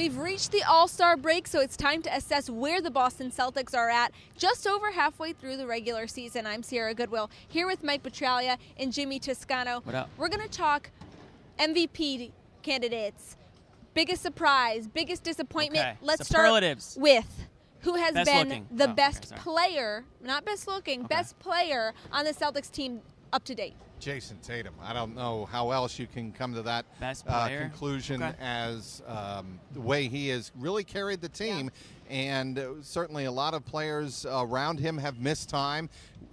We've reached the All Star break, so it's time to assess where the Boston Celtics are at just over halfway through the regular season. I'm Sierra Goodwill here with Mike Petraglia and Jimmy Toscano. What up? We're going to talk MVP candidates, biggest surprise, biggest disappointment. Okay, Let's start with who has Best been looking. the Oh, best sorry. player, not best looking, best player on the Celtics team up to date. Jayson Tatum. I don't know how else you can come to that uh, conclusion Okay. as um, the way he has really carried the team. And uh, certainly a lot of players around him have missed time.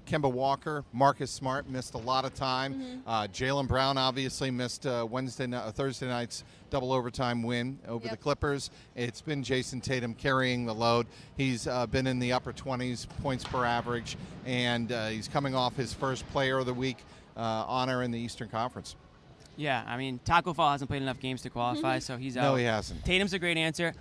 Kemba Walker, Marcus Smart missed a lot of time. Mm-hmm. Uh, Jaylen Brown obviously missed uh, Wednesday, uh, Thursday night's double overtime win over Yep. the Clippers. It's been Jayson Tatum carrying the load. He's uh, been in the upper 20s points per average, and uh, he's coming off his first Player of the Week Uh, honor in the Eastern Conference. Yeah, I mean, Tacko Fall hasn't played enough games to qualify, mm-hmm. so he's out. No, he hasn't. Tatum's a great answer.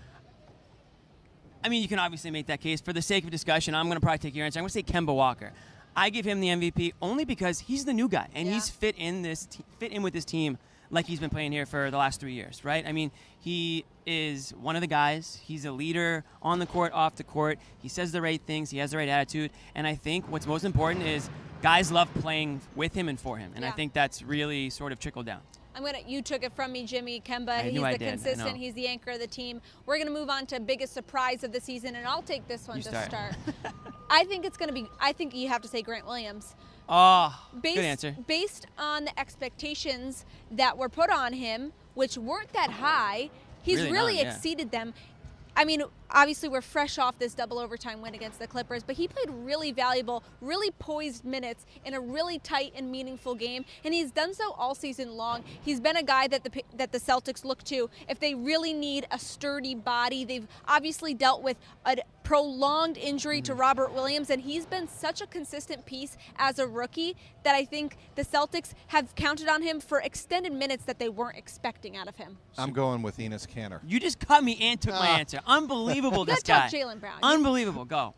I mean, you can obviously make that case. For the sake of discussion, I'm going to probably take your answer. I'm going to say Kemba Walker. I give him the MVP only because he's the new guy, and Yeah. he's fit in this te- fit in with this team like he's been playing here for the last three years, right? I mean, he is one of the guys. He's a leader on the court, off the court. He says the right things. He has the right attitude, and I think what's most important is guys love playing with him and for him, and I think that's really sort of trickled down. I'm gonna. You took it from me, Jimmy Kemba. He's the I consistent. He's the anchor of the team. We're gonna move on to biggest surprise of the season, and I'll take this one You to start. start. I think it's gonna be. I think you have to say Grant Williams. Oh, Based, good answer. Based on the expectations that were put on him, which weren't that high, he's Really really, not, yeah. exceeded them. I mean, obviously we're fresh off this double overtime win against the Clippers, but he played really valuable, really poised minutes in a really tight and meaningful game, and he's done so all season long. He's been a guy that the that the Celtics look to if they really need a sturdy body. They've obviously dealt with a prolonged injury to Robert Williams, and he's been such a consistent piece as a rookie that I think the Celtics have counted on him for extended minutes that they weren't expecting out of him. I'm going with Enes Kanter. You just cut me and took my Ah. answer. Unbelievable, You this gotta guy. Jaylen Brown. Unbelievable. Go.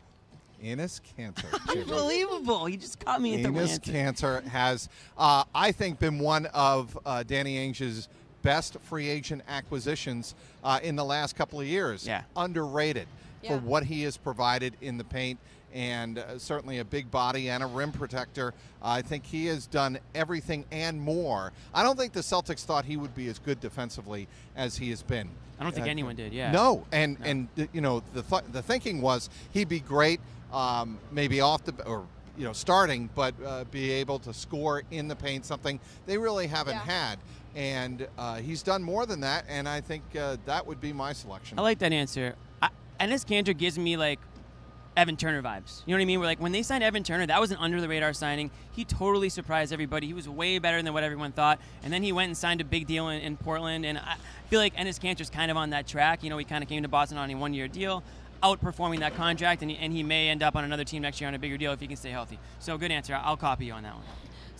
Enes Kanter. Jimmy. Unbelievable. He just caught me and took my Enes answer. Kanter has, uh, I think, been one of uh, Danny Ainge's best free agent acquisitions uh, in the last couple of years. Yeah. Underrated Yeah. for what he has provided in the paint. And uh, certainly a big body and a rim protector. I think he has done everything and more. I don't think the Celtics thought he would be as good defensively as he has been. I don't think Uh, anyone did, yeah. No, and and uh, you know the th- the thinking was he'd be great, um, maybe off the or you know starting, but uh, be able to score in the paint, something they really haven't Yeah. had. And uh, he's done more than that, and I think uh, that would be my selection. I like that answer. I, Enes Kanter gives me like Evan Turner vibes. You know what I mean? Where like when they signed Evan Turner, that was an under the radar signing. He totally surprised everybody. He was way better than what everyone thought. And then he went and signed a big deal in, in Portland. And I feel like Enes Kanter's kind of on that track. You know, he kind of came to Boston on a one year deal, outperforming that contract, and he, and he may end up on another team next year on a bigger deal if he can stay healthy. So good answer. I'll copy you on that one.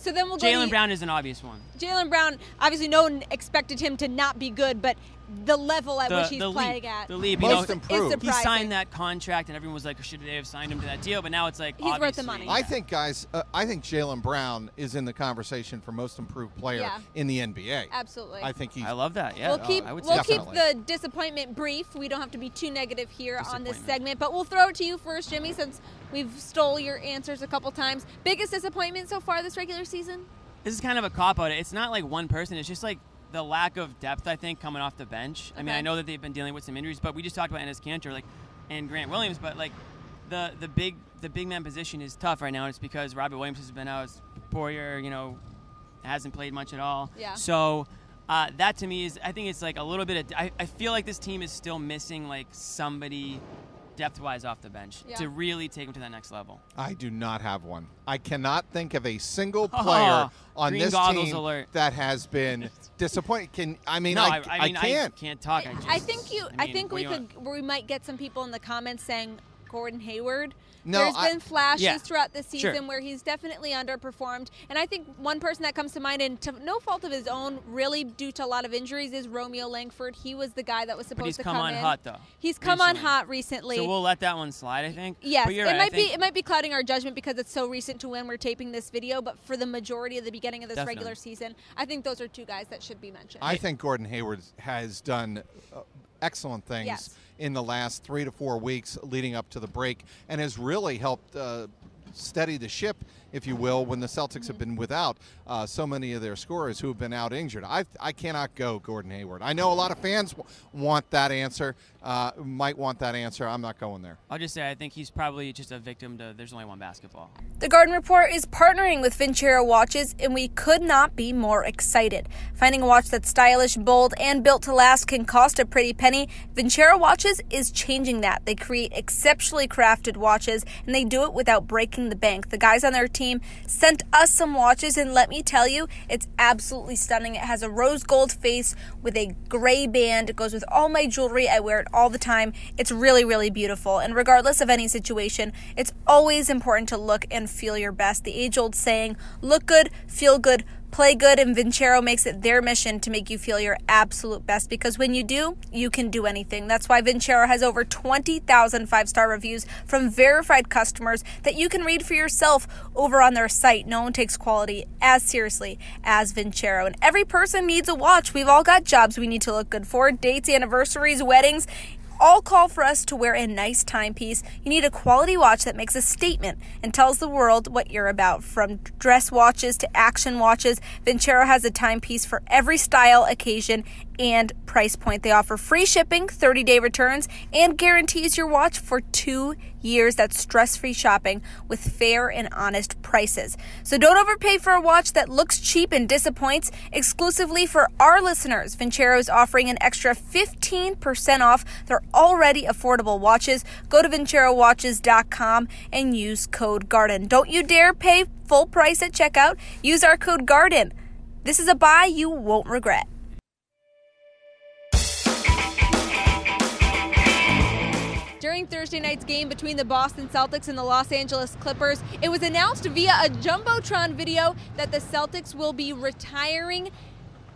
So then we'll go Jaylen Brown is an obvious one. Jaylen Brown. Obviously, no one expected him to not be good, but the level at the, which he's the playing leap, at the leap. Most you know, improved. He signed that contract, and everyone was like, "Should they have signed him to that deal?" But now it's like He's worth the money. I think, guys, uh, I think Jaylen Brown is in the conversation for most improved player Yeah. in the NBA. Absolutely. I think he's. I love that. Yeah, we'll keep I would we'll keep the disappointment brief. We don't have to be too negative here on this segment, but we'll throw it to you first, Jimmy, since we've stole your answers a couple times. Biggest disappointment so far this regular season? this is kind of a cop out. It's not like one person. It's just like the lack of depth. I think coming off the bench. I mean, I know that they've been dealing with some injuries, but we just talked about Enes Kanter, like, and Grant Williams. But like, the the big the big man position is tough right now. And it's because Robert Williams has been out. Poirier, you know, hasn't played much at all. Yeah. So. Uh, that to me is, I think it's like a little bit of. I, I feel like this team is still missing like somebody depth-wise off the bench Yeah. to really take them to that next level. I do not have one. I cannot think of a single Oh, player on this team alert. that has been disappointed. Can I mean no, I, I, I mean can't. I can't talk. I, just, I think you. I, mean, think we do want? could. We might get some people in the comments saying Gordon Hayward. No, There's I- been flashes Yeah. throughout the Sure. season where he's definitely underperformed, and I think one person that comes to mind, and to no fault of his own, really due to a lot of injuries, is Romeo Langford. He was the guy that was supposed But he's to come on in. hot though. He's come on hot recently. So we'll let that one slide. I think. Yes, But you're it right, I might be it might be clouding our judgment because it's so recent to when we're taping this video. But for the majority of the beginning of this Definitely. regular season, I think those are two guys that should be mentioned. I think Gordon Hayward has done uh, excellent things Yes. in the last three to four weeks leading up to the break and has really helped uh, steady the ship, if you will, when the Celtics have been without uh, so many of their scorers who have been out injured. I, I cannot go Gordon Hayward. I know a lot of fans w- want that answer, uh, might want that answer. I'm not going there. I'll just say I think he's probably just a victim to. There's only one basketball. The Garden Report is partnering with Vincero Watches, and we could not be more excited. Finding a watch that's stylish, bold, and built to last can cost a pretty penny. Vincero Watches is changing that. They create exceptionally crafted watches, and they do it without breaking the bank. The guys on their team sent us some watches, and let me tell you, it's absolutely stunning. It has a rose gold face with a gray band. It goes with all my jewelry. I wear it all the time. It's really, really beautiful. And regardless of any situation, it's always important to look and feel your best. The age old saying, look good, feel good, play good, and Vincero makes it their mission to make you feel your absolute best because when you do, you can do anything. That's why Vincero has over 20,000 five star reviews from verified customers that you can read for yourself over on their site. No one takes quality as seriously as Vincero. And every person needs a watch. We've all got jobs we need to look good for dates, anniversaries, weddings all call for us to wear a nice timepiece. You need a quality watch that makes a statement and tells the world what you're about. From dress watches to action watches, Vincero has a timepiece for every style, occasion, and price point. They offer free shipping, 30 day returns, and guarantees your watch for two years. That's stress free shopping with fair and honest prices. So don't overpay for a watch that looks cheap and disappoints. Exclusively for our listeners, Vincero is offering an extra 15% off their already affordable watches. Go to VinceroWatches.com and use code GARDEN. Don't you dare pay full price at checkout. Use our code GARDEN. This is a buy you won't regret. During Thursday night's game between the Boston Celtics and the Los Angeles Clippers, it was announced via a Jumbotron video that the Celtics will be retiring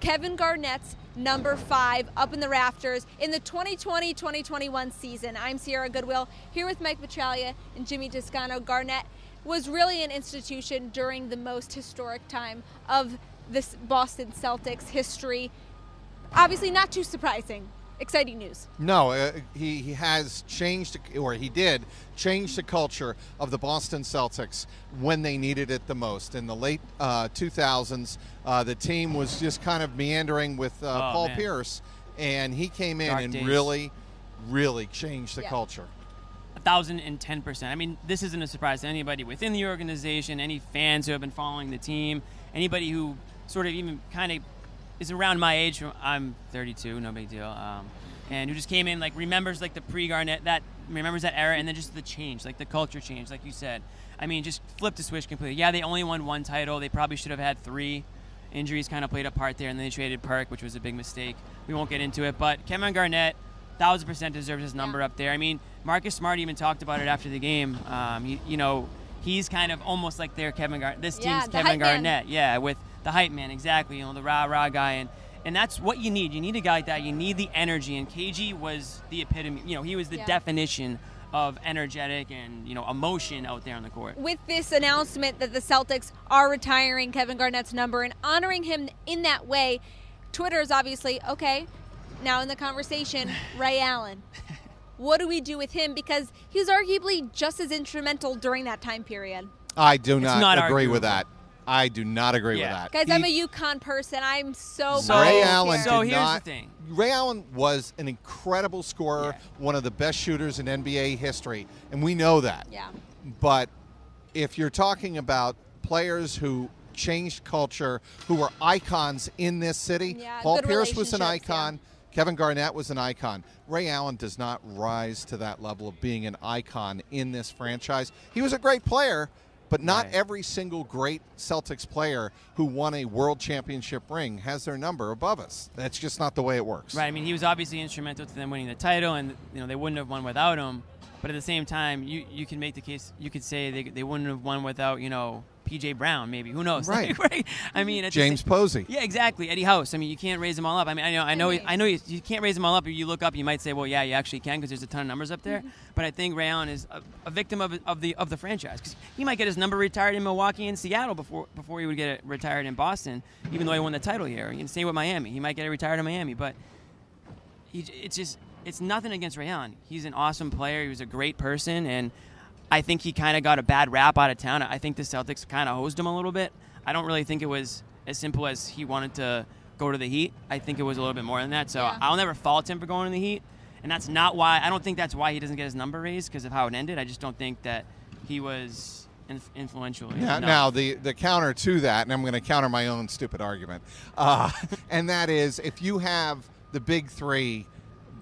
Kevin Garnett's number five up in the rafters in the 2020 2021 season. I'm Sierra Goodwill here with Mike Petraglia and Jimmy Toscano. Garnett was really an institution during the most historic time of this Boston Celtics history. Obviously, not too surprising. Exciting news. No, uh, he, he has changed, or he did change the culture of the Boston Celtics when they needed it the most. In the late uh, 2000s, uh, the team was just kind of meandering with uh, Oh, Paul man. Pierce, and he came in Dark and days. really, really changed the Yeah. culture. A thousand and ten percent. I mean, this isn't a surprise to anybody within the organization, any fans who have been following the team, anybody who sort of even kind of is around my age. I'm 32, no big deal. Um, and who just came in like remembers like the pre-Garnett that remembers that era, and then just the change, like the culture change, like you said. I mean, just flipped the switch completely. Yeah, they only won one title. They probably should have had three. Injuries kind of played a part there, and then they traded Perk, which was a big mistake. We won't get into it, but Kevin Garnett, thousand percent deserves his number up there. I mean, Marcus Smart even talked about it after the game. Um, you, you know, he's kind of almost like their Kevin Garnett. This team's Kevin hype man. Garnett, yeah, with the hype man, exactly. You know, the rah rah guy, and and that's what you need. You need a guy like that. You need the energy, and KG was the epitome. You know, he was the Yeah. definition of energetic and you know emotion out there on the court. with this announcement that the Celtics are retiring Kevin Garnett's number and honoring him in that way, Twitter is obviously okay. Now in the conversation, Ray Allen. What do we do with him? Because he was arguably just as instrumental during that time period. I do not, not agree with that. I do not agree Yeah. with that. Guys, He- I'm a UConn person. I'm so So- Ray biased Allen here. So did here's the not. thing. Ray Allen was an incredible scorer, Yeah. one of the best shooters in NBA history, and we know that. Yeah. But if you're talking about players who changed culture, who were icons in this city, Yeah, Paul good Pierce was an relationships, yeah. icon. Kevin Garnett was an icon. Ray Allen does not rise to that level of being an icon in this franchise. He was a great player, but not Right. every single great Celtics player who won a world championship ring has their number above us. That's just not the way it works. Right. I mean, he was obviously instrumental to them winning the title, and you know they wouldn't have won without him. But at the same time, you you can make the case. You could say they, they wouldn't have won without you know PJ Brown, maybe. Who knows? Right. Like, right? I mean, James sa- Posey. Yeah, exactly. Eddie House. I mean, you can't raise them all up. I mean, I know, I know, Right. I know. You, you can't raise them all up. If you look up, you might say, well, yeah, you actually can because there's a ton of numbers up there. Mm-hmm. But I think Ray Allen is a, a victim of, of the of the franchise because he might get his number retired in Milwaukee and Seattle before before he would get it retired in Boston, even though he won the title here. And same with Miami. He might get it retired in Miami, but he, it's just it's nothing against Rayon. He's an awesome player. He was a great person, and I think he kind of got a bad rap out of town. I think the Celtics kind of hosed him a little bit. I don't really think it was as simple as he wanted to go to the Heat. I think it was a little bit more than that. So Yeah. I'll never fault him for going to the Heat, and that's not why. I don't think that's why he doesn't get his number raised because of how it ended. I just don't think that he was inf- influential. Now, enough. now the, the counter to that, and I'm going to counter my own stupid argument, uh, and that is if you have the big three,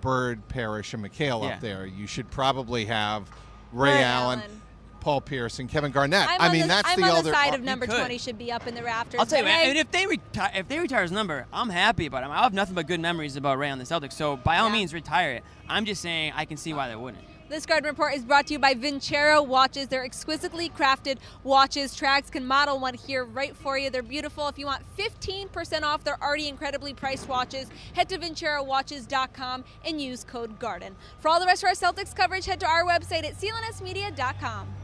Bird, Parish, and McHale Yeah. up there, you should probably have Ray, Ray Allen, Allen. Paul Pierce, and Kevin Garnett. I'm I mean, the, that's I'm the on other. the side uh, of number 20 should be up in the rafters. I'll tell you, but what, hey, and if they retire, if they retire his number, I'm happy about him. I have nothing but good memories about Ray on the Celtics. So by all Yeah. means, retire it. I'm just saying I can see why they wouldn't. This Garden Report is brought to you by Vincero watches. They're exquisitely crafted watches. Trags can model one here right for you. They're beautiful. If you want 15% off their already incredibly priced watches, head to VinceroWatches.com and use code GARDEN. For all the rest of our Celtics coverage, head to our website at clnsmedia.com.